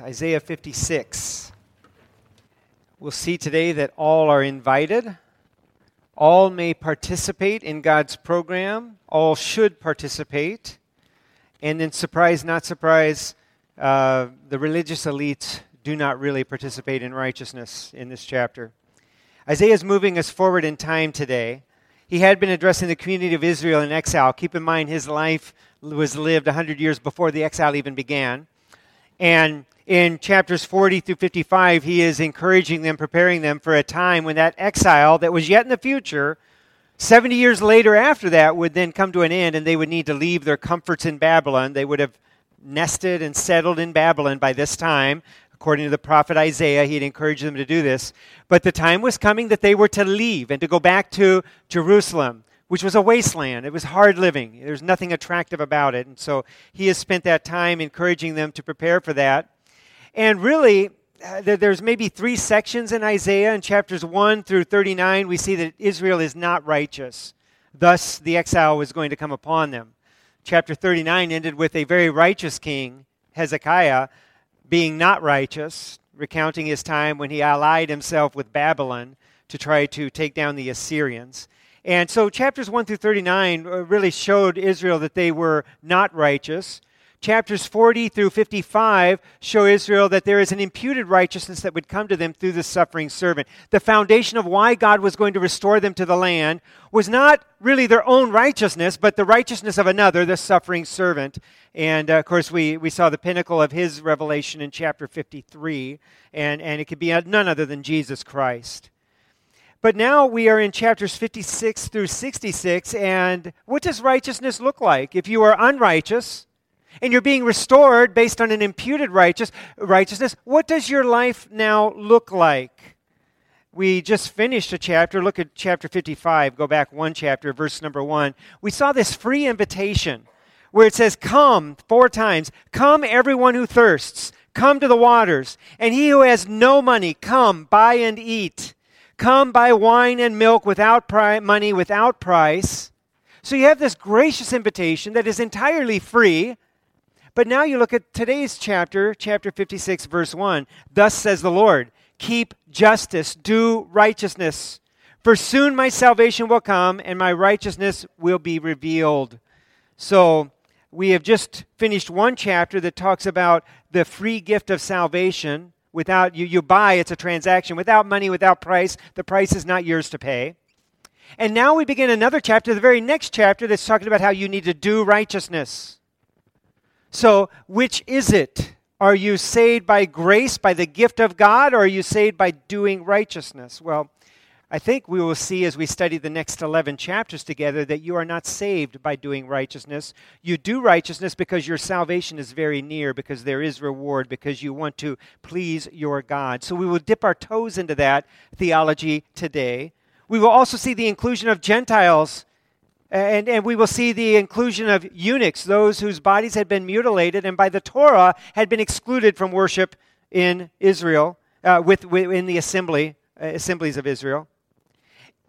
Isaiah 56. We'll see today that all are invited. All may participate in God's program. All should participate. And then, surprise, not surprise, uh, the religious elites do not really participate in righteousness in this chapter. Isaiah is moving us forward in time today. He had been addressing the community of Israel in exile. Keep in mind, his life was lived 100 years before the exile even began. And in chapters 40 through 55, he is encouraging them, preparing them for a time when that exile that was yet in the future, 70 years later after that, would then come to an end and they would need to leave their comforts in Babylon. They would have nested and settled in Babylon by this time. According to the prophet Isaiah, he had encouraged them to do this. But the time was coming that they were to leave and to go back to Jerusalem which was a wasteland. It was hard living. There's nothing attractive about it. And so he has spent that time encouraging them to prepare for that. And really, uh, there's maybe three sections in Isaiah. In chapters 1 through 39, we see that Israel is not righteous. Thus, the exile was going to come upon them. Chapter 39 ended with a very righteous king, Hezekiah, being not righteous, recounting his time when he allied himself with Babylon to try to take down the Assyrians. And so, chapters 1 through 39 uh, really showed Israel that they were not righteous. Chapters 40 through 55 show Israel that there is an imputed righteousness that would come to them through the suffering servant. The foundation of why God was going to restore them to the land was not really their own righteousness, but the righteousness of another, the suffering servant. And uh, of course, we, we saw the pinnacle of his revelation in chapter 53, and, and it could be none other than Jesus Christ. But now we are in chapters 56 through 66, and what does righteousness look like? If you are unrighteous, and you're being restored based on an imputed righteous, righteousness, what does your life now look like? We just finished a chapter. Look at chapter 55. Go back one chapter, verse number one. We saw this free invitation where it says, Come, four times. Come, everyone who thirsts. Come to the waters. And he who has no money, come, buy and eat. Come, buy wine and milk without pri- money, without price. So you have this gracious invitation that is entirely free but now you look at today's chapter, chapter 56, verse 1. Thus says the Lord Keep justice, do righteousness, for soon my salvation will come and my righteousness will be revealed. So we have just finished one chapter that talks about the free gift of salvation. Without you, you buy, it's a transaction. Without money, without price, the price is not yours to pay. And now we begin another chapter, the very next chapter, that's talking about how you need to do righteousness. So, which is it? Are you saved by grace, by the gift of God, or are you saved by doing righteousness? Well, I think we will see as we study the next 11 chapters together that you are not saved by doing righteousness. You do righteousness because your salvation is very near, because there is reward, because you want to please your God. So we will dip our toes into that theology today. We will also see the inclusion of Gentiles and, and we will see the inclusion of eunuchs, those whose bodies had been mutilated and by the Torah had been excluded from worship in Israel, uh, with, in the assembly, uh, assemblies of Israel.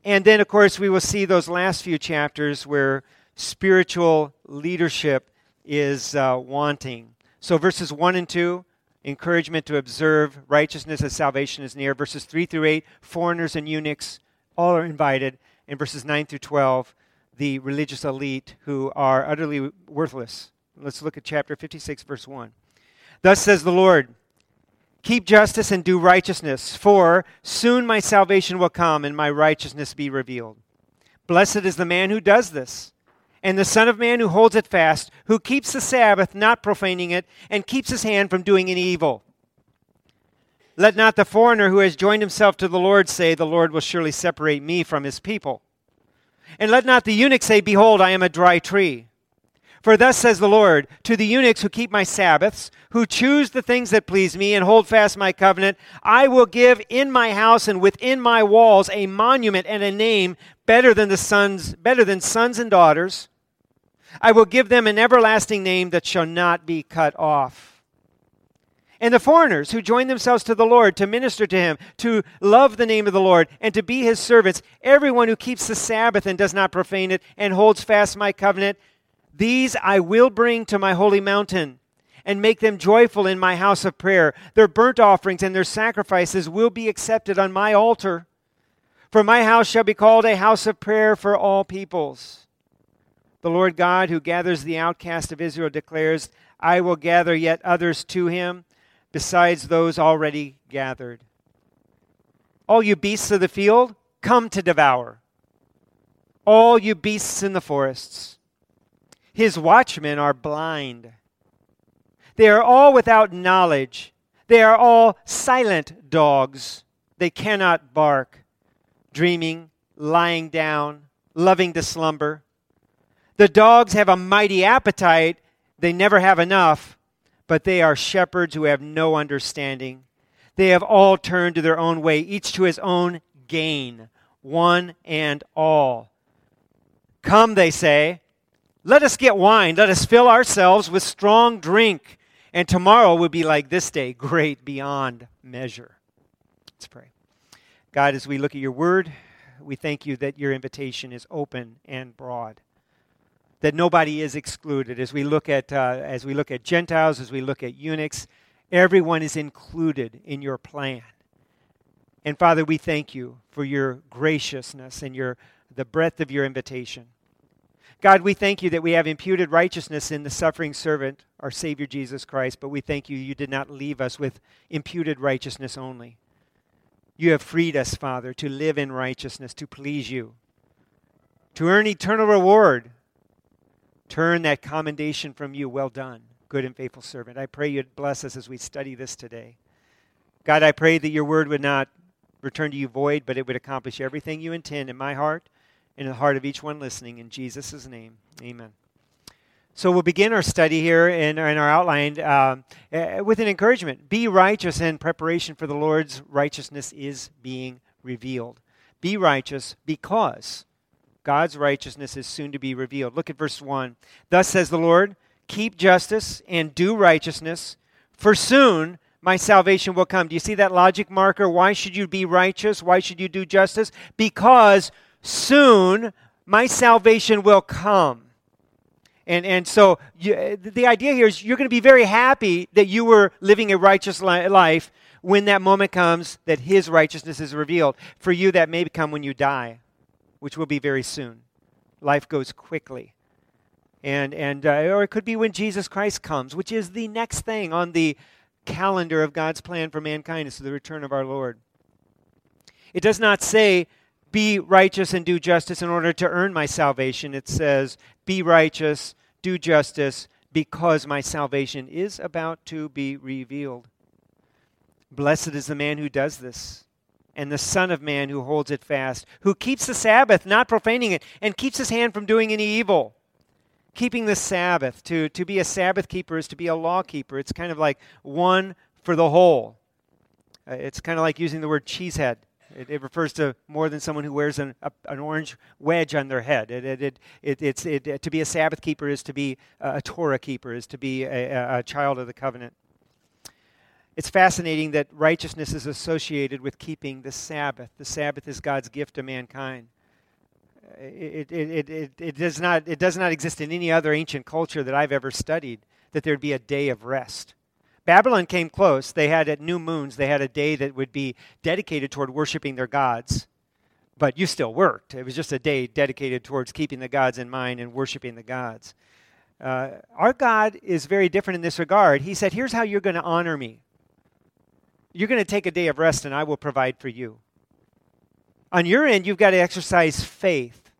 And then, of course, we will see those last few chapters where spiritual leadership is uh, wanting. So, verses 1 and 2, encouragement to observe righteousness as salvation is near. Verses 3 through 8, foreigners and eunuchs, all are invited. In verses 9 through 12, the religious elite who are utterly worthless. Let's look at chapter 56, verse 1. Thus says the Lord Keep justice and do righteousness, for soon my salvation will come and my righteousness be revealed. Blessed is the man who does this, and the Son of Man who holds it fast, who keeps the Sabbath, not profaning it, and keeps his hand from doing any evil. Let not the foreigner who has joined himself to the Lord say, The Lord will surely separate me from his people. And let not the eunuch say, Behold, I am a dry tree. For thus says the Lord to the eunuchs who keep my Sabbaths, who choose the things that please me and hold fast my covenant, I will give in my house and within my walls a monument and a name better than the sons, better than sons and daughters. I will give them an everlasting name that shall not be cut off and the foreigners who join themselves to the Lord to minister to him, to love the name of the Lord, and to be his servants, everyone who keeps the Sabbath and does not profane it, and holds fast my covenant, these I will bring to my holy mountain, and make them joyful in my house of prayer. Their burnt offerings and their sacrifices will be accepted on my altar. For my house shall be called a house of prayer for all peoples. The Lord God, who gathers the outcast of Israel, declares, I will gather yet others to him, besides those already gathered. All you beasts of the field, come to devour. All you beasts in the forests. His watchmen are blind. They are all without knowledge. They are all silent dogs. They cannot bark dreaming, lying down, loving to slumber. The dogs have a mighty appetite, they never have enough, but they are shepherds who have no understanding. They have all turned to their own way, each to his own gain, one and all. Come, they say, let us get wine, let us fill ourselves with strong drink, and tomorrow will be like this day, great beyond measure. Let's pray. God, as we look at your word, we thank you that your invitation is open and broad. That nobody is excluded. As we look at, uh, as we look at Gentiles, as we look at eunuchs, everyone is included in your plan. And Father, we thank you for your graciousness and your, the breadth of your invitation. God, we thank you that we have imputed righteousness in the suffering servant, our Savior Jesus Christ, but we thank you you did not leave us with imputed righteousness only. You have freed us, Father, to live in righteousness, to please you, to earn eternal reward. Turn that commendation from you. Well done, good and faithful servant. I pray you'd bless us as we study this today. God, I pray that your word would not return to you void, but it would accomplish everything you intend in my heart and in the heart of each one listening. In Jesus' name, amen. So we'll begin our study here in, in our outline uh, with an encouragement. Be righteous in preparation for the Lord's righteousness is being revealed. Be righteous because God's righteousness is soon to be revealed. Look at verse 1. Thus says the Lord, keep justice and do righteousness, for soon my salvation will come. Do you see that logic marker? Why should you be righteous? Why should you do justice? Because soon my salvation will come. And, and so you, the idea here is you're going to be very happy that you were living a righteous li- life when that moment comes that his righteousness is revealed. For you, that may come when you die, which will be very soon. Life goes quickly. And, and uh, or it could be when Jesus Christ comes, which is the next thing on the calendar of God's plan for mankind is the return of our Lord. It does not say, be righteous and do justice in order to earn my salvation. It says, be righteous, do justice, because my salvation is about to be revealed. Blessed is the man who does this, and the Son of Man who holds it fast, who keeps the Sabbath, not profaning it, and keeps his hand from doing any evil. Keeping the Sabbath, to, to be a Sabbath keeper is to be a law keeper. It's kind of like one for the whole. Uh, it's kind of like using the word cheesehead. It, it, refers to more than someone who wears an, a, an orange wedge on their head. It, it, it, it's, it, to be a Sabbath keeper is to be a, a Torah keeper, is to be a, a child of the covenant. It's fascinating that righteousness is associated with keeping the Sabbath. The Sabbath is God's gift to mankind. It, it, it, it, does not, it does not exist in any other ancient culture that I've ever studied that there'd be a day of rest. Babylon came close. They had at new moons, they had a day that would be dedicated toward worshiping their gods. But you still worked. It was just a day dedicated towards keeping the gods in mind and worshiping the gods. Uh, our God is very different in this regard. He said, Here's how you're going to honor me. You're going to take a day of rest, and I will provide for you. On your end, you've got to exercise faith,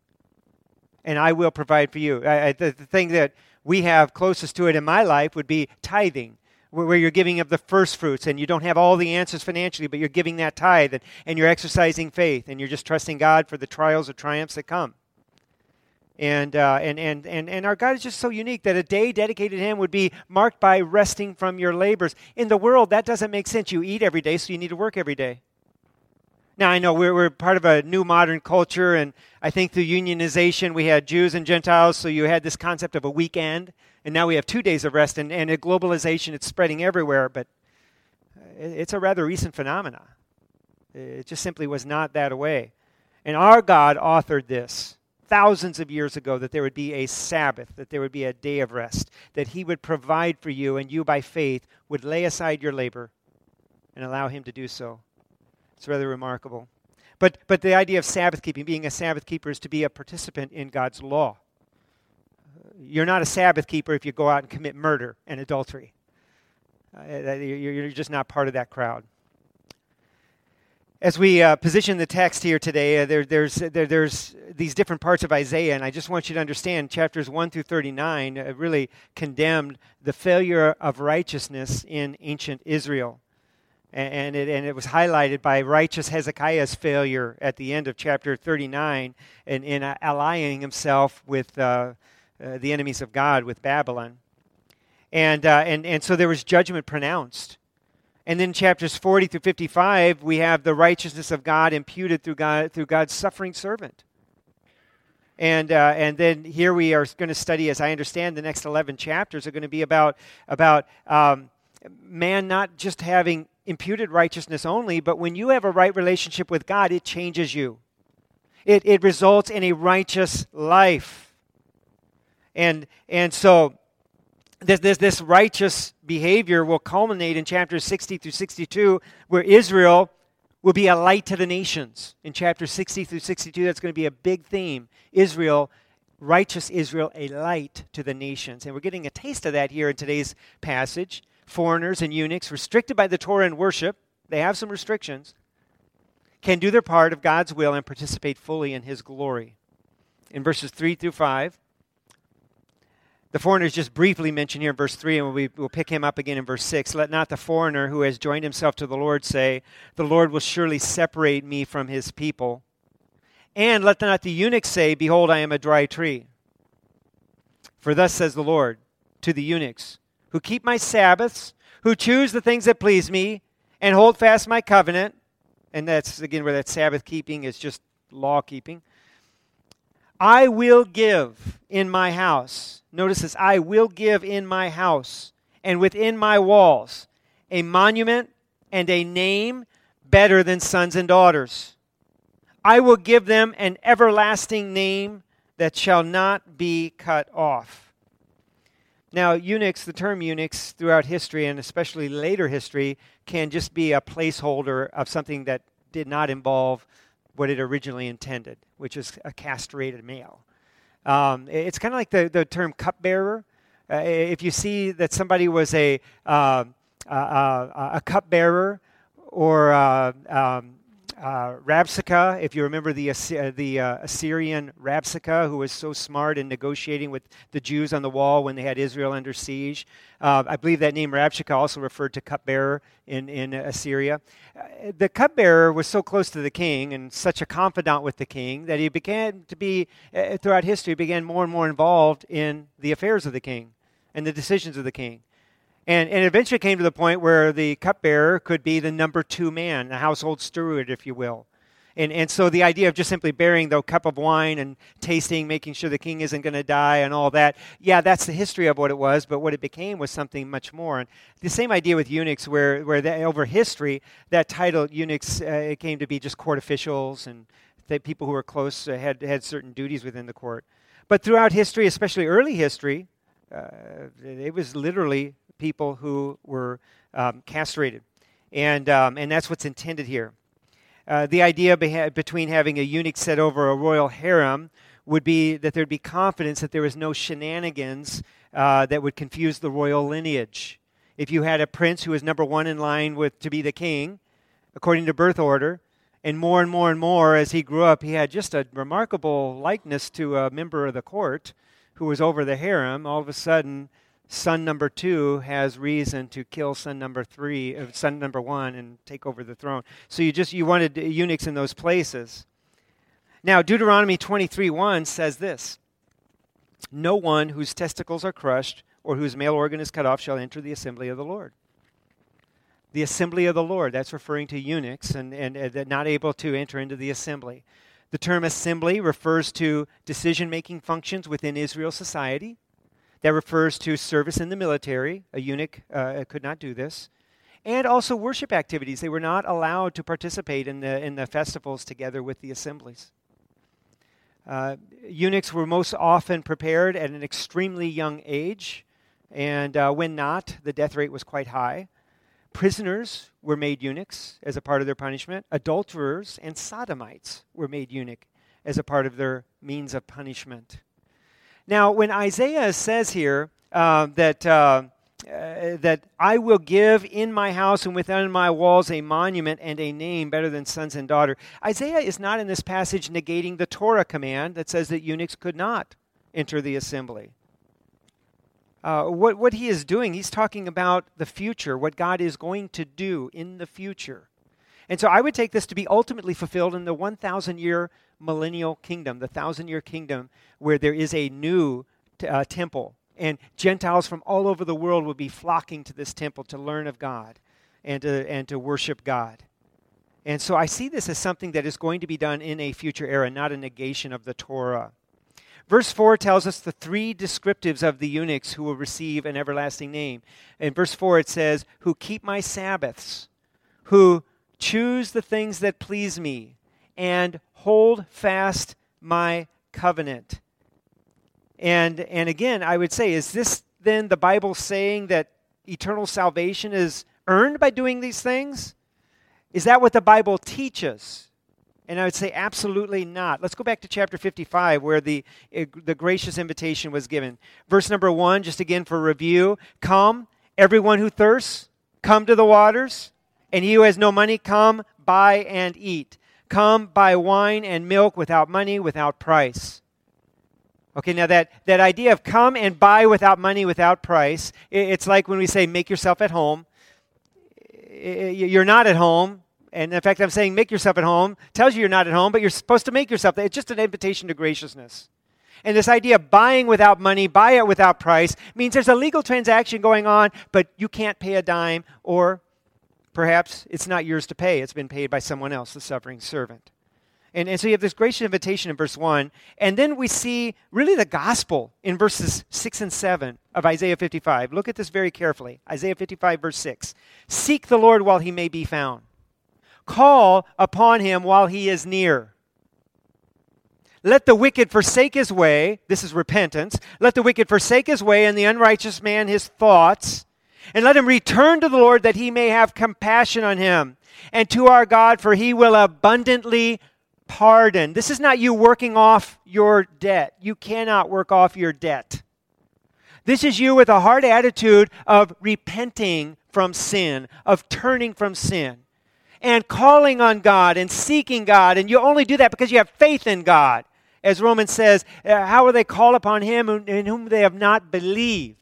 and I will provide for you. I, I, the, the thing that we have closest to it in my life would be tithing where you're giving of the first fruits and you don't have all the answers financially, but you're giving that tithe and, and you're exercising faith and you're just trusting God for the trials or triumphs that come. And, uh, and, and, and, and our God is just so unique that a day dedicated to Him would be marked by resting from your labors. In the world, that doesn't make sense. You eat every day, so you need to work every day. Now, I know we're, we're part of a new modern culture, and I think through unionization, we had Jews and Gentiles, so you had this concept of a weekend and now we have two days of rest, and, and globalization, it's spreading everywhere, but it's a rather recent phenomenon. It just simply was not that way. And our God authored this thousands of years ago that there would be a Sabbath, that there would be a day of rest, that He would provide for you, and you by faith would lay aside your labor and allow Him to do so. It's rather remarkable. But, but the idea of Sabbath keeping, being a Sabbath keeper, is to be a participant in God's law. You're not a Sabbath keeper if you go out and commit murder and adultery. Uh, you're just not part of that crowd. As we uh, position the text here today, uh, there, there's, there, there's these different parts of Isaiah, and I just want you to understand chapters 1 through 39 uh, really condemned the failure of righteousness in ancient Israel. And, and, it, and it was highlighted by righteous Hezekiah's failure at the end of chapter 39 in, in uh, allying himself with uh, uh, the enemies of God, with Babylon. And, and, and so there was judgment pronounced. And then chapters 40 through 55, we have the righteousness of God imputed through, God, through God's suffering servant. And, uh, and then here we are going to study, as I understand, the next 11 chapters are going to be about, about um, man not just having imputed righteousness only, but when you have a right relationship with God, it changes you. It, it results in a righteous life. And, and so this, this, this righteous behavior will culminate in chapters 60 through 62, where Israel will be a light to the nations. In chapter 60 through 62, that's going to be a big theme. Israel, righteous Israel, a light to the nations. And we're getting a taste of that here in today's passage. Foreigners and eunuchs, restricted by the Torah and worship, they have some restrictions, can do their part of God's will and participate fully in his glory. In verses 3 through 5, the foreigner is just briefly mentioned here in verse 3, and we will pick him up again in verse 6. Let not the foreigner who has joined himself to the Lord say, The Lord will surely separate me from his people. And let not the eunuch say, Behold, I am a dry tree. For thus says the Lord to the eunuchs, who keep my Sabbaths, who choose the things that please me, and hold fast my covenant. And that's, again, where that Sabbath keeping is just law keeping. I will give in my house. Notice this I will give in my house and within my walls a monument and a name better than sons and daughters. I will give them an everlasting name that shall not be cut off. Now, eunuchs, the term eunuchs throughout history and especially later history, can just be a placeholder of something that did not involve what it originally intended, which is a castrated male. Um, it's kind of like the, the term cupbearer. Uh, if you see that somebody was a, uh, uh, a cupbearer or uh, um, uh, if you remember the, uh, the uh, Assyrian Rabshakeh, who was so smart in negotiating with the Jews on the wall when they had Israel under siege. Uh, I believe that name Rabshakeh also referred to cupbearer in, in Assyria. Uh, the cupbearer was so close to the king and such a confidant with the king that he began to be, uh, throughout history, began more and more involved in the affairs of the king and the decisions of the king. And, and eventually came to the point where the cupbearer could be the number two man, the household steward, if you will. And, and so the idea of just simply bearing the cup of wine and tasting, making sure the king isn't going to die and all that, yeah, that's the history of what it was, but what it became was something much more. And the same idea with eunuchs, where, where the, over history, that title, eunuchs, uh, it came to be just court officials and people who were close uh, had, had certain duties within the court. But throughout history, especially early history, uh, it was literally people who were um, castrated. And, um, and that's what's intended here. Uh, the idea beha- between having a eunuch set over a royal harem would be that there'd be confidence that there was no shenanigans uh, that would confuse the royal lineage. If you had a prince who was number one in line with to be the king, according to birth order, and more and more and more as he grew up, he had just a remarkable likeness to a member of the court who was over the harem. All of a sudden, son number two has reason to kill son number three, uh, son number one, and take over the throne. So you just you wanted eunuchs in those places. Now Deuteronomy 23 1 says this No one whose testicles are crushed or whose male organ is cut off shall enter the assembly of the Lord. The assembly of the Lord, that's referring to eunuchs and, and, and not able to enter into the assembly. The term assembly refers to decision making functions within Israel society. That refers to service in the military. A eunuch uh, could not do this. And also worship activities. They were not allowed to participate in the, in the festivals together with the assemblies. Uh, eunuchs were most often prepared at an extremely young age, and uh, when not, the death rate was quite high. Prisoners were made eunuchs as a part of their punishment. Adulterers and sodomites were made eunuch as a part of their means of punishment. Now, when Isaiah says here uh, that, uh, uh, that I will give in my house and within my walls a monument and a name better than sons and daughter, Isaiah is not in this passage negating the Torah command that says that eunuchs could not enter the assembly. Uh, what, what he is doing, he's talking about the future, what God is going to do in the future. And so I would take this to be ultimately fulfilled in the 1,000 year millennial kingdom, the thousand year kingdom, where there is a new t- uh, temple. And Gentiles from all over the world will be flocking to this temple to learn of God and to, and to worship God. And so I see this as something that is going to be done in a future era, not a negation of the Torah. Verse 4 tells us the three descriptives of the eunuchs who will receive an everlasting name. In verse 4, it says, Who keep my Sabbaths, who choose the things that please me, and hold fast my covenant. And, and again, I would say, is this then the Bible saying that eternal salvation is earned by doing these things? Is that what the Bible teaches? And I would say absolutely not. Let's go back to chapter 55 where the, uh, the gracious invitation was given. Verse number 1, just again for review Come, everyone who thirsts, come to the waters, and he who has no money, come, buy and eat. Come, buy wine and milk without money, without price. Okay, now that, that idea of come and buy without money, without price, it's like when we say make yourself at home. You're not at home, and in fact, I'm saying make yourself at home, tells you you're not at home, but you're supposed to make yourself. It's just an invitation to graciousness. And this idea of buying without money, buy it without price, means there's a legal transaction going on, but you can't pay a dime, or perhaps it's not yours to pay. It's been paid by someone else, the suffering servant. And, and so you have this gracious invitation in verse 1. And then we see really the gospel in verses 6 and 7 of Isaiah 55. Look at this very carefully. Isaiah 55, verse 6. Seek the Lord while he may be found Call upon him while he is near. Let the wicked forsake his way. This is repentance. Let the wicked forsake his way, and the unrighteous man his thoughts. And let him return to the Lord that he may have compassion on him, and to our God, for he will abundantly pardon. This is not you working off your debt. You cannot work off your debt. This is you with a hard attitude of repenting from sin, of turning from sin and calling on God and seeking God. And you only do that because you have faith in God. As Romans says, uh, how will they call upon him in whom they have not believed?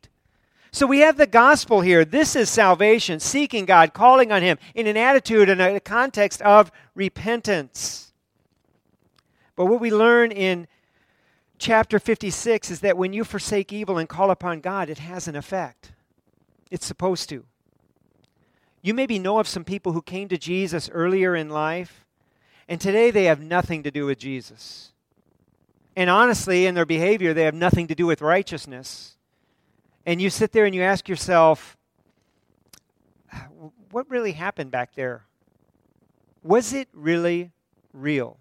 So we have the gospel here. This is salvation, seeking God, calling on him in an attitude and a context of repentance. But what we learn in chapter 56 is that when you forsake evil and call upon God, it has an effect. It's supposed to. You maybe know of some people who came to Jesus earlier in life, and today they have nothing to do with Jesus. And honestly, in their behavior, they have nothing to do with righteousness. And you sit there and you ask yourself, what really happened back there? Was it really real?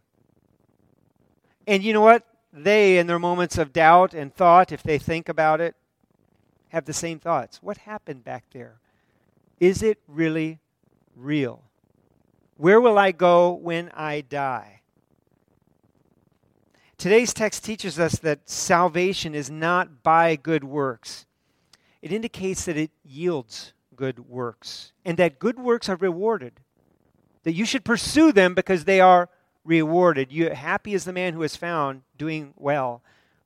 And you know what? They, in their moments of doubt and thought, if they think about it, have the same thoughts. What happened back there? Is it really real? Where will I go when I die? Today's text teaches us that salvation is not by good works. It indicates that it yields good works and that good works are rewarded. That you should pursue them because they are rewarded. You, happy is the man who is found doing well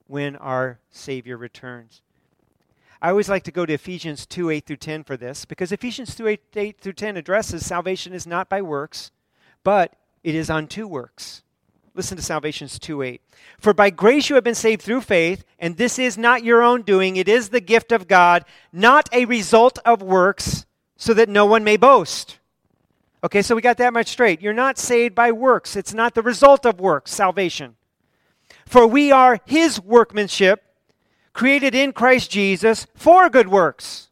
when our Savior returns. I always like to go to Ephesians 2 8 through 10 for this because Ephesians 2 8, 8 through 10 addresses salvation is not by works, but it is on unto works. Listen to Ephesians 2 8. For by grace you have been saved through faith, and this is not your own doing, it is the gift of God, not a result of works, so that no one may boast. Okay, so we got that much straight. You're not saved by works, it's not the result of works, salvation. For we are his workmanship created in Christ Jesus for good works,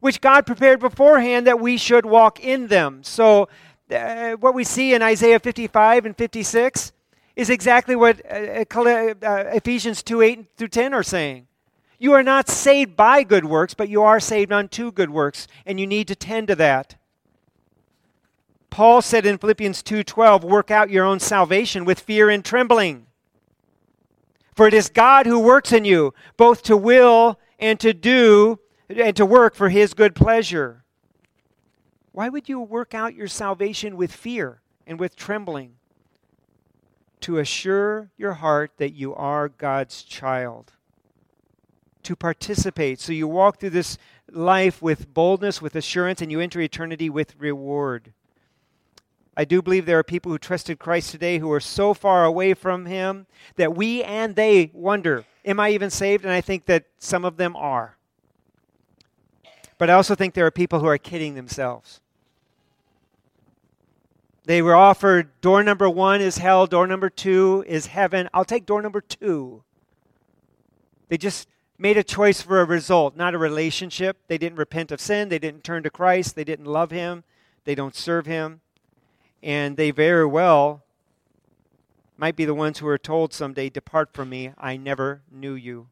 which God prepared beforehand that we should walk in them. So, uh, what we see in Isaiah 55 and 56 is exactly what uh, uh, uh, Ephesians 2 8 through 10 are saying. You are not saved by good works, but you are saved unto good works, and you need to tend to that. Paul said in Philippians 2:12, "Work out your own salvation with fear and trembling." For it is God who works in you, both to will and to do and to work for his good pleasure. Why would you work out your salvation with fear and with trembling? To assure your heart that you are God's child. To participate. So you walk through this life with boldness, with assurance, and you enter eternity with reward. I do believe there are people who trusted Christ today who are so far away from Him that we and they wonder, Am I even saved? And I think that some of them are. But I also think there are people who are kidding themselves. They were offered door number one is hell, door number two is heaven. I'll take door number two. They just made a choice for a result, not a relationship. They didn't repent of sin. They didn't turn to Christ. They didn't love Him. They don't serve Him. And they very well might be the ones who are told someday, Depart from me, I never knew you.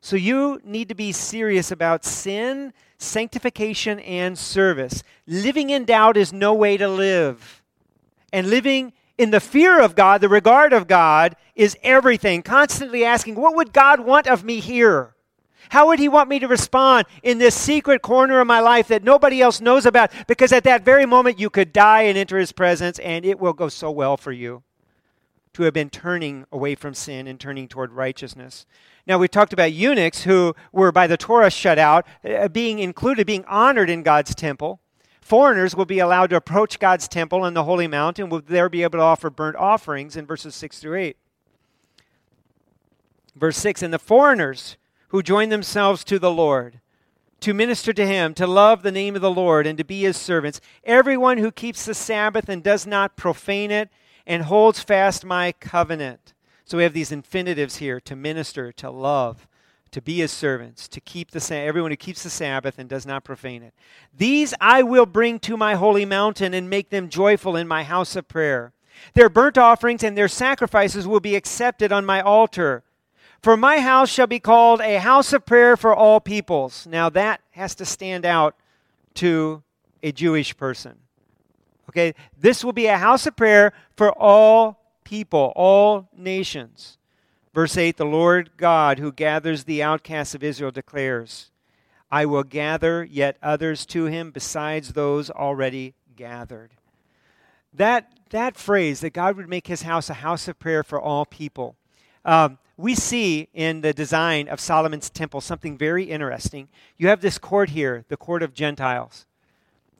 So you need to be serious about sin, sanctification, and service. Living in doubt is no way to live. And living in the fear of God, the regard of God, is everything. Constantly asking, What would God want of me here? How would He want me to respond in this secret corner of my life that nobody else knows about? Because at that very moment, you could die and enter His presence, and it will go so well for you to have been turning away from sin and turning toward righteousness. Now, we talked about eunuchs who were by the Torah shut out, uh, being included, being honored in God's temple. Foreigners will be allowed to approach God's temple and the holy mountain, will there be able to offer burnt offerings in verses 6 through 8. Verse 6 And the foreigners who join themselves to the Lord, to minister to him, to love the name of the Lord, and to be his servants. Everyone who keeps the Sabbath and does not profane it, and holds fast my covenant. So we have these infinitives here to minister, to love, to be his servants, to keep the everyone who keeps the Sabbath and does not profane it. These I will bring to my holy mountain and make them joyful in my house of prayer. Their burnt offerings and their sacrifices will be accepted on my altar. For my house shall be called a house of prayer for all peoples. Now that has to stand out to a Jewish person. Okay, this will be a house of prayer for all people, all nations. Verse 8 The Lord God, who gathers the outcasts of Israel, declares, I will gather yet others to him besides those already gathered. That, that phrase, that God would make his house a house of prayer for all people, um, we see in the design of Solomon's temple something very interesting. You have this court here, the court of Gentiles.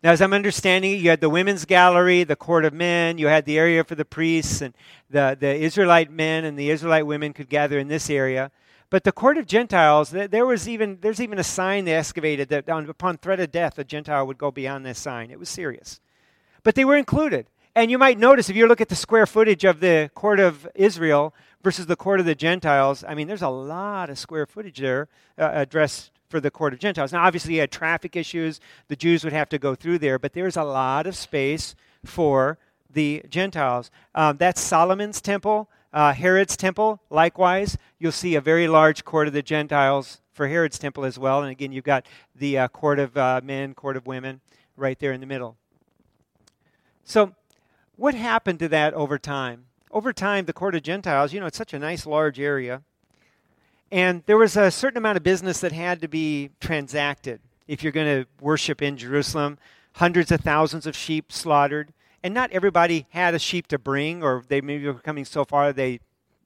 Now, as I'm understanding it, you had the women's gallery, the court of men, you had the area for the priests, and the, the Israelite men and the Israelite women could gather in this area. But the court of Gentiles, there was even, there's even a sign they excavated that upon threat of death, a Gentile would go beyond this sign. It was serious. But they were included. And you might notice if you look at the square footage of the court of Israel versus the court of the Gentiles, I mean, there's a lot of square footage there uh, addressed for the court of Gentiles. Now, obviously, you had traffic issues. The Jews would have to go through there, but there's a lot of space for the Gentiles. Um, that's Solomon's temple. Uh, Herod's temple, likewise, you'll see a very large court of the Gentiles for Herod's temple as well. And again, you've got the uh, court of uh, men, court of women right there in the middle. So, what happened to that over time? Over time, the court of Gentiles, you know, it's such a nice large area. And there was a certain amount of business that had to be transacted if you're going to worship in Jerusalem. Hundreds of thousands of sheep slaughtered. And not everybody had a sheep to bring, or they maybe were coming so far they,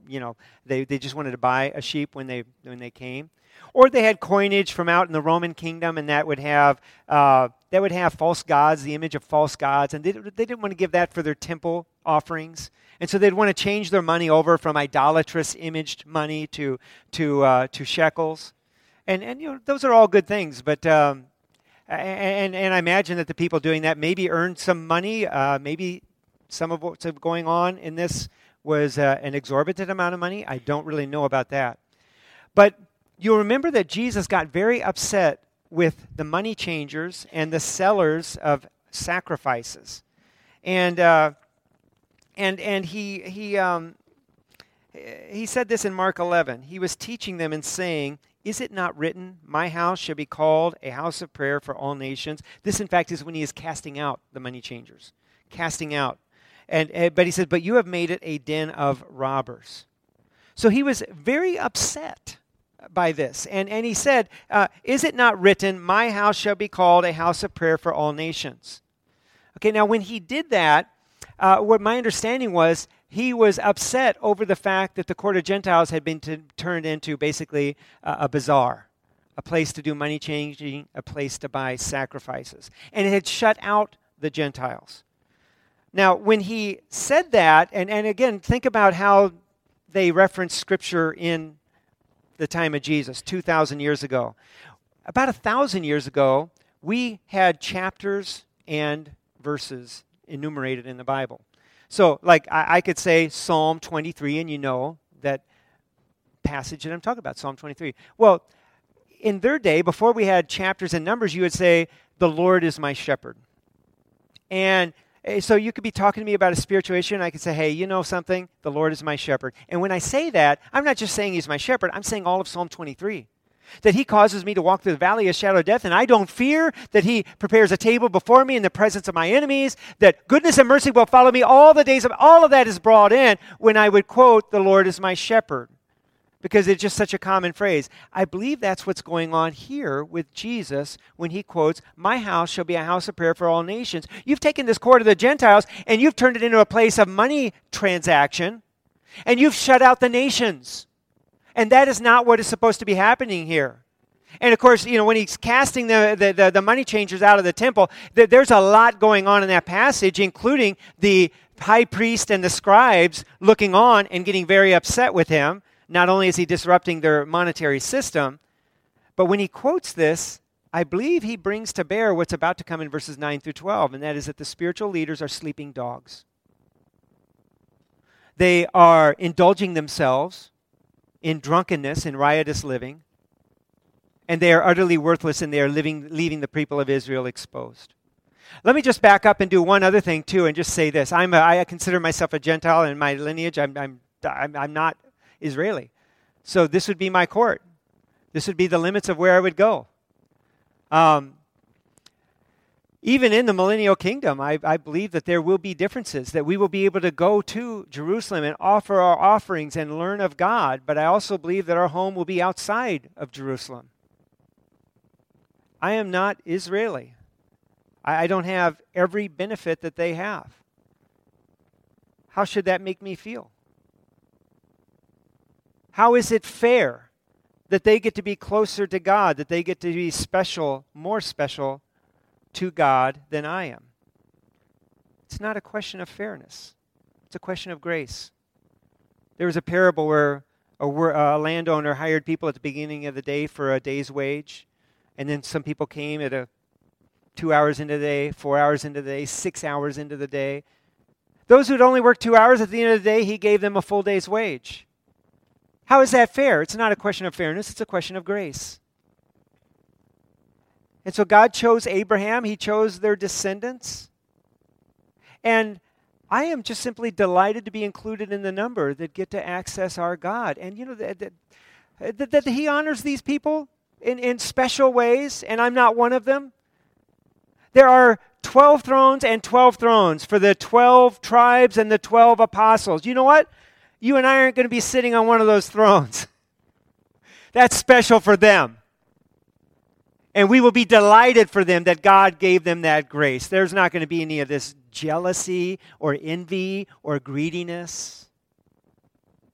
you know, they, they just wanted to buy a sheep when they when they came. Or they had coinage from out in the Roman kingdom, and that would have uh, that would have false gods, the image of false gods, and they, they didn't want to give that for their temple offerings. And so they'd want to change their money over from idolatrous imaged money to, to, uh, to shekels. And, and you know, those are all good things, but um, and, and I imagine that the people doing that maybe earned some money. Uh, maybe some of what's going on in this was uh, an exorbitant amount of money. I don't really know about that. But you'll remember that Jesus got very upset with the money changers and the sellers of sacrifices. And uh, and and he he um, he said this in Mark 11. He was teaching them and saying, Is it not written, My house shall be called a house of prayer for all nations? This, in fact, is when he is casting out the money changers. Casting out. And, and, but he said, But you have made it a den of robbers. So he was very upset by this. And, and he said, uh, Is it not written, My house shall be called a house of prayer for all nations? Okay, now when he did that, uh, what my understanding was he was upset over the fact that the court of Gentiles had been t- turned into basically uh, a bazaar, a place to do money changing, a place to buy sacrifices. And it had shut out the Gentiles. Now, when he said that, and, and again, think about how they reference scripture in the time of Jesus, 2,000 years ago. About a thousand years ago, we had chapters and verses enumerated in the Bible. So, like, I, I could say Psalm 23, and you know that passage that I'm talking about, Psalm 23. Well, in their day, before we had chapters and numbers, you would say, The Lord is my shepherd. And Eh, so you could be talking to me about a spiritual issue, and I could say, Hey, you know something? The Lord is my shepherd. And when I say that, I'm not just saying He's my shepherd, I'm saying all of Psalm 23 that he causes me to walk through the valley of shadow of death, and I don't fear, that he prepares a table before me in the presence of my enemies, that goodness and mercy will follow me all the days of all of that is brought in when I would quote, The Lord is my shepherd. Because it's just such a common phrase. I believe that's what's going on here with Jesus when he quotes, My house shall be a house of prayer for all nations. You've taken this court of the Gentiles and you've turned it into a place of money transaction, and you've shut out the nations. And that is not what is supposed to be happening here. And of course, you know, when he's casting the, the, the, the money changers out of the temple, th- there's a lot going on in that passage, including the high priest and the scribes looking on and getting very upset with him. Not only is he disrupting their monetary system, but when he quotes this, I believe he brings to bear what's about to come in verses 9 through 12, and that is that the spiritual leaders are sleeping dogs. They are indulging themselves in drunkenness and riotous living, and they are utterly worthless and they are living, leaving the people of Israel exposed. Let me just back up and do one other thing, too, and just say this. I'm a, I consider myself a Gentile in my lineage. I'm, I'm, I'm, I'm not Israeli. So this would be my court. This would be the limits of where I would go. Um, even in the millennial kingdom, I, I, believe that there will be differences, that we will be able to go to Jerusalem and offer our offerings and learn of God, but I also believe that our home will be outside of Jerusalem. I am not Israeli. I, I don't have every benefit that they have. How should that make me feel? How is it fair that they get to be closer to God, that they get to be special, more special to God than I am. It's not a question of fairness, it's a question of grace. There was a parable where a, a landowner hired people at the beginning of the day for a day's wage, and then some people came at a two hours into the day, four hours into the day, six hours into the day. Those who'd only worked two hours at the end of the day, he gave them a full day's wage. How is that fair? It's not a question of fairness, it's a question of grace. And so God chose Abraham, He chose their descendants. And I am just simply delighted to be included in the number that get to access our God. And you know, that, that, that He honors these people in, in special ways, and I'm not one of them. There are 12 thrones and 12 thrones for the 12 tribes and the 12 apostles. You know what? You and I aren't going to be sitting on one of those thrones. That's special for them. And we will be delighted for them that God gave them that grace. There's not going to be any of this jealousy or envy or greediness.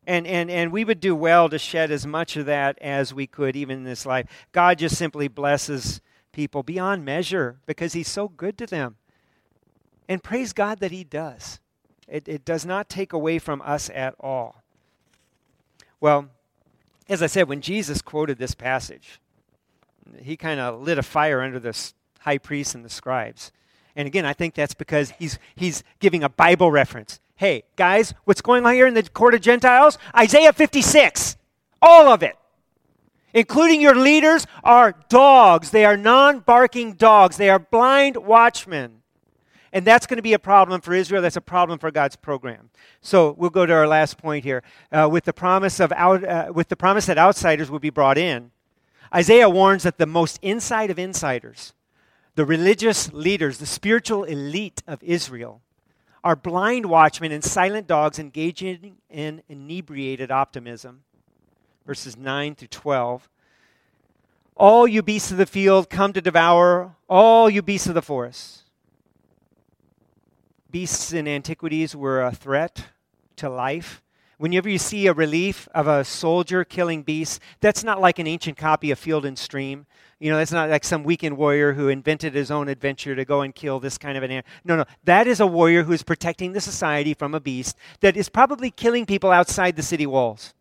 And, and, and we would do well to shed as much of that as we could, even in this life. God just simply blesses people beyond measure because He's so good to them. And praise God that He does. It, it does not take away from us at all. Well, as I said, when Jesus quoted this passage, he kind of lit a fire under the high priests and the scribes. And again, I think that's because he's, he's giving a Bible reference. Hey, guys, what's going on here in the court of Gentiles? Isaiah 56. All of it. Including your leaders are dogs. They are non barking dogs. They are blind watchmen. And that's going to be a problem for Israel. That's a problem for God's program. So we'll go to our last point here. Uh, with, the promise of out, uh, with the promise that outsiders will be brought in, Isaiah warns that the most inside of insiders, the religious leaders, the spiritual elite of Israel, are blind watchmen and silent dogs engaging in inebriated optimism. Verses 9 through 12. All you beasts of the field come to devour, all you beasts of the forest. Beasts in antiquities were a threat to life. Whenever you see a relief of a soldier killing beasts, that's not like an ancient copy of Field and Stream. You know, that's not like some weekend warrior who invented his own adventure to go and kill this kind of an animal. No, no. That is a warrior who is protecting the society from a beast that is probably killing people outside the city walls.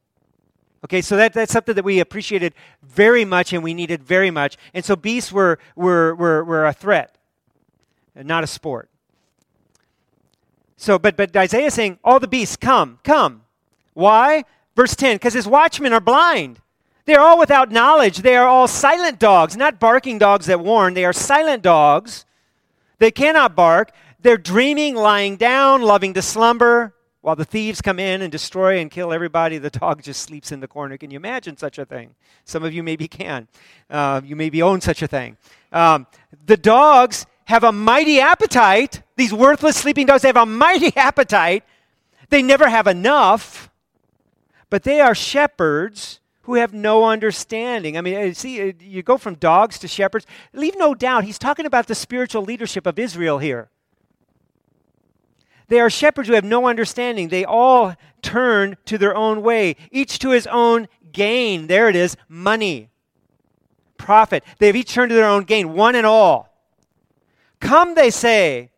Okay, so that, that's something that we appreciated very much and we needed very much. And so beasts were, were, were, were a threat, not a sport. So, but, but Isaiah is saying, all the beasts, come, come. Why? Verse 10, because his watchmen are blind. They are all without knowledge. They are all silent dogs, not barking dogs that warn. They are silent dogs. They cannot bark. They're dreaming, lying down, loving to slumber. While the thieves come in and destroy and kill everybody, the dog just sleeps in the corner. Can you imagine such a thing? Some of you maybe can. Uh, you maybe own such a thing. Um, the dogs have a mighty appetite. These worthless sleeping dogs have a mighty appetite. They never have enough, but they are shepherds who have no understanding. I mean, uh, see, uh, you go from dogs to shepherds. Leave no doubt, he's talking about the spiritual leadership of Israel here. They are shepherds who have no understanding. They all turn to their own way, each to his own gain. There it is money, profit. They have each turned to their own gain, one and all. Come, they say.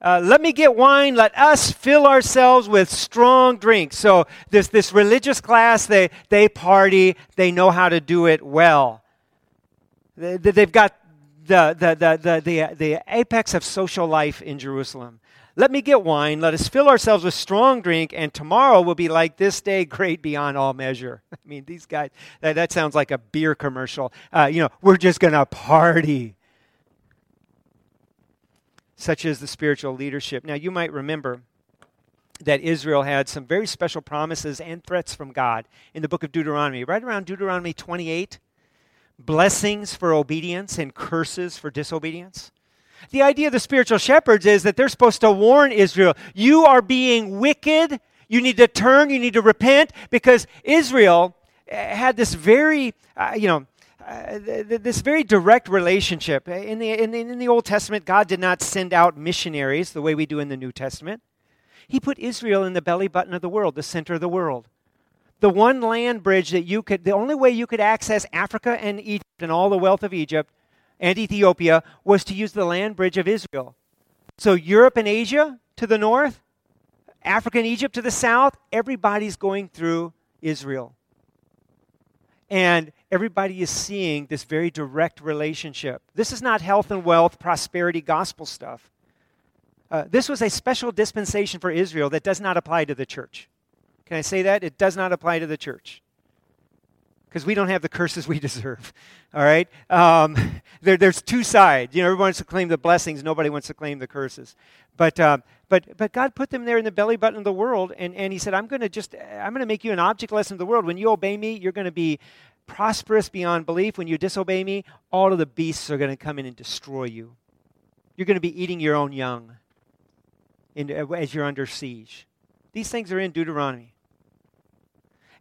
Uh, let me get wine. Let us fill ourselves with strong drink. So this this religious class, they they party. They know how to do it well. They, they've got the the, the the the the apex of social life in Jerusalem. Let me get wine. Let us fill ourselves with strong drink, and tomorrow will be like this day, great beyond all measure. I mean, these guys, that, that sounds like a beer commercial. Uh, you know, we're just going to party. Such as the spiritual leadership. Now, you might remember that Israel had some very special promises and threats from God in the book of Deuteronomy. Right around Deuteronomy 28, blessings for obedience and curses for disobedience. The idea of the spiritual shepherds is that they're supposed to warn Israel you are being wicked. You need to turn, you need to repent, because Israel eh, had this very, uh, you know, uh, this very direct relationship. In the, in, the, in the Old Testament, God did not send out missionaries the way we do in the New Testament. He put Israel in the belly button of the world, the center of the world. The one land bridge that you could, the only way you could access Africa and Egypt and all the wealth of Egypt and Ethiopia was to use the land bridge of Israel. So, Europe and Asia to the north, Africa and Egypt to the south, everybody's going through Israel. And everybody is seeing this very direct relationship. This is not health and wealth, prosperity, gospel stuff. Uh, this was a special dispensation for Israel that does not apply to the church. Can I say that? It does not apply to the church because we don't have the curses we deserve. All right? Um, there, there's two sides. You know, everyone wants to claim the blessings, nobody wants to claim the curses. But, uh, but, but God put them there in the belly button of the world, and, and He said, I'm going to just, I'm going to make you an object lesson of the world. When you obey me, you're going to be prosperous beyond belief. When you disobey me, all of the beasts are going to come in and destroy you. You're going to be eating your own young in, uh, as you're under siege. These things are in Deuteronomy.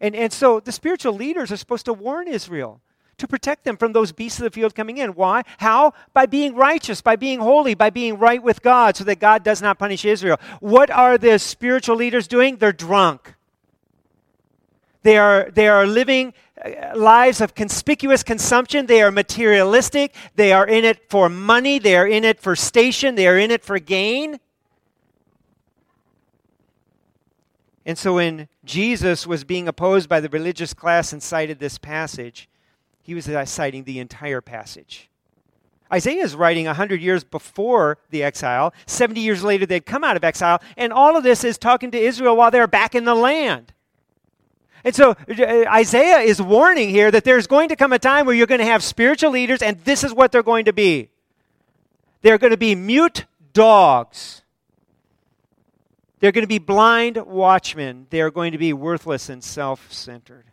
And, and so the spiritual leaders are supposed to warn Israel to protect them from those beasts of the field coming in. Why? How? By being righteous, by being holy, by being right with God, so that God does not punish Israel. What are the spiritual leaders doing? They're drunk. They are, they are living uh, lives of conspicuous consumption. They are materialistic. They are in it for money. They are in it for station. They are in it for gain. And so when Jesus was being opposed by the religious class and cited this passage, he was citing the entire passage. Isaiah is writing 100 years before the exile. 70 years later, they'd come out of exile. And all of this is talking to Israel while they're back in the land. And so uh, Isaiah is warning here that there's going to come a time where you're going to have spiritual leaders, and this is what they're going to be. They're going to be mute dogs They're going to be blind watchmen. They are going to be worthless and self centered.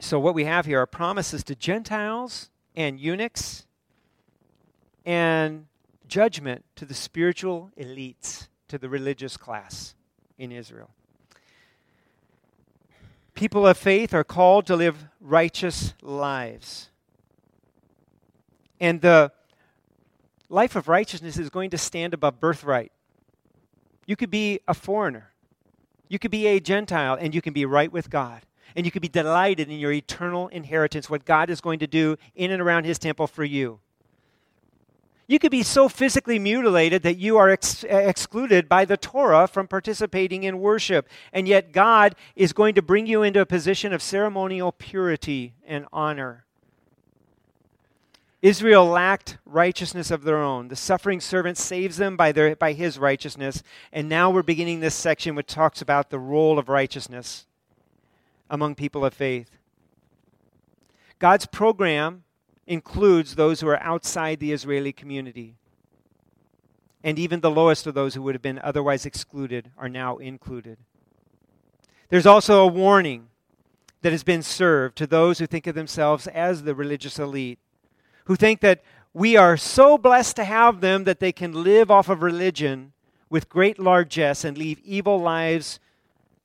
So, what we have here are promises to Gentiles and eunuchs and judgment to the spiritual elites, to the religious class in Israel. People of faith are called to live righteous lives. And the life of righteousness is going to stand above birthright. You could be a foreigner, you could be a Gentile, and you can be right with God. And you can be delighted in your eternal inheritance, what God is going to do in and around His temple for you. You could be so physically mutilated that you are ex- excluded by the Torah from participating in worship. And yet, God is going to bring you into a position of ceremonial purity and honor. Israel lacked righteousness of their own. The suffering servant saves them by, their, by his righteousness. And now we're beginning this section which talks about the role of righteousness among people of faith. God's program includes those who are outside the Israeli community. And even the lowest of those who would have been otherwise excluded are now included. There's also a warning that has been served to those who think of themselves as the religious elite, who think that we are so blessed to have them that they can live off of religion with great largesse and leave evil lives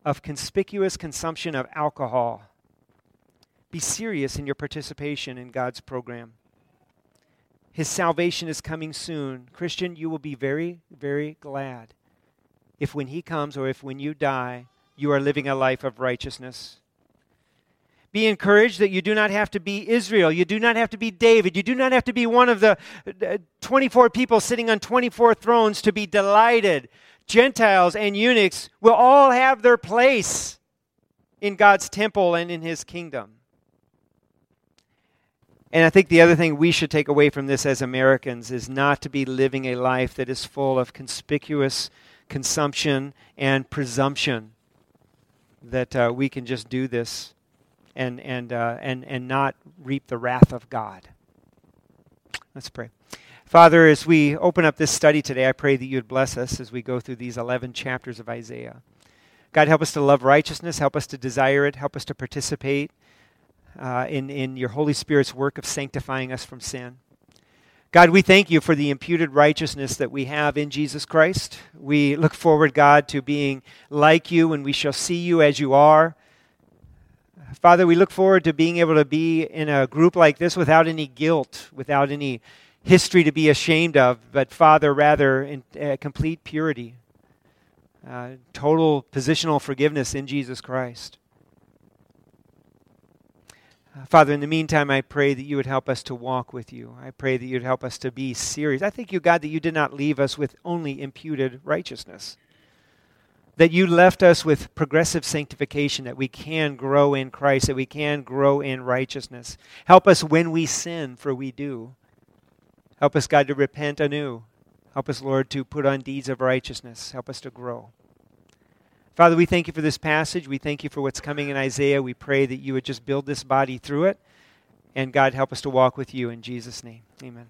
of conspicuous consumption of alcohol be serious in your participation in God's program. His salvation is coming soon. Christian, you will be very, very glad if when He comes or if when you die, you are living a life of righteousness. Be encouraged that you do not have to be Israel. You do not have to be David. You do not have to be one of the uh, 24 people sitting on 24 thrones to be delighted. Gentiles and eunuchs will all have their place in God's temple and in his kingdom. And I think the other thing we should take away from this as Americans is not to be living a life that is full of conspicuous consumption and presumption that uh, we can just do this and, and, uh, and, and not reap the wrath of God. Let's pray. Father, as we open up this study today, I pray that you would bless us as we go through these 11 chapters of Isaiah. God, help us to love righteousness, help us to desire it, help us to participate uh, in, in your Holy Spirit's work of sanctifying us from sin. God, we thank you for the imputed righteousness that we have in Jesus Christ. We look forward, God, to being like you and we shall see you as you are. Father, we look forward to being able to be in a group like this without any guilt, without any history to be ashamed of, but Father, rather in uh, complete purity, uh, total positional forgiveness in Jesus Christ. Uh, Father, in the meantime, I pray that you would help us to walk with you. I pray that you'd help us to be serious. I thank you, God, that you did not leave us with only imputed righteousness. That you left us with progressive sanctification, that we can grow in Christ, that we can grow in righteousness. Help us when we sin, for we do. Help us, God, to repent anew. Help us, Lord, to put on deeds of righteousness. Help us to grow. Father, we thank you for this passage. We thank you for what's coming in Isaiah. We pray that you would just build this body through it. And God, help us to walk with you in Jesus' name. Amen.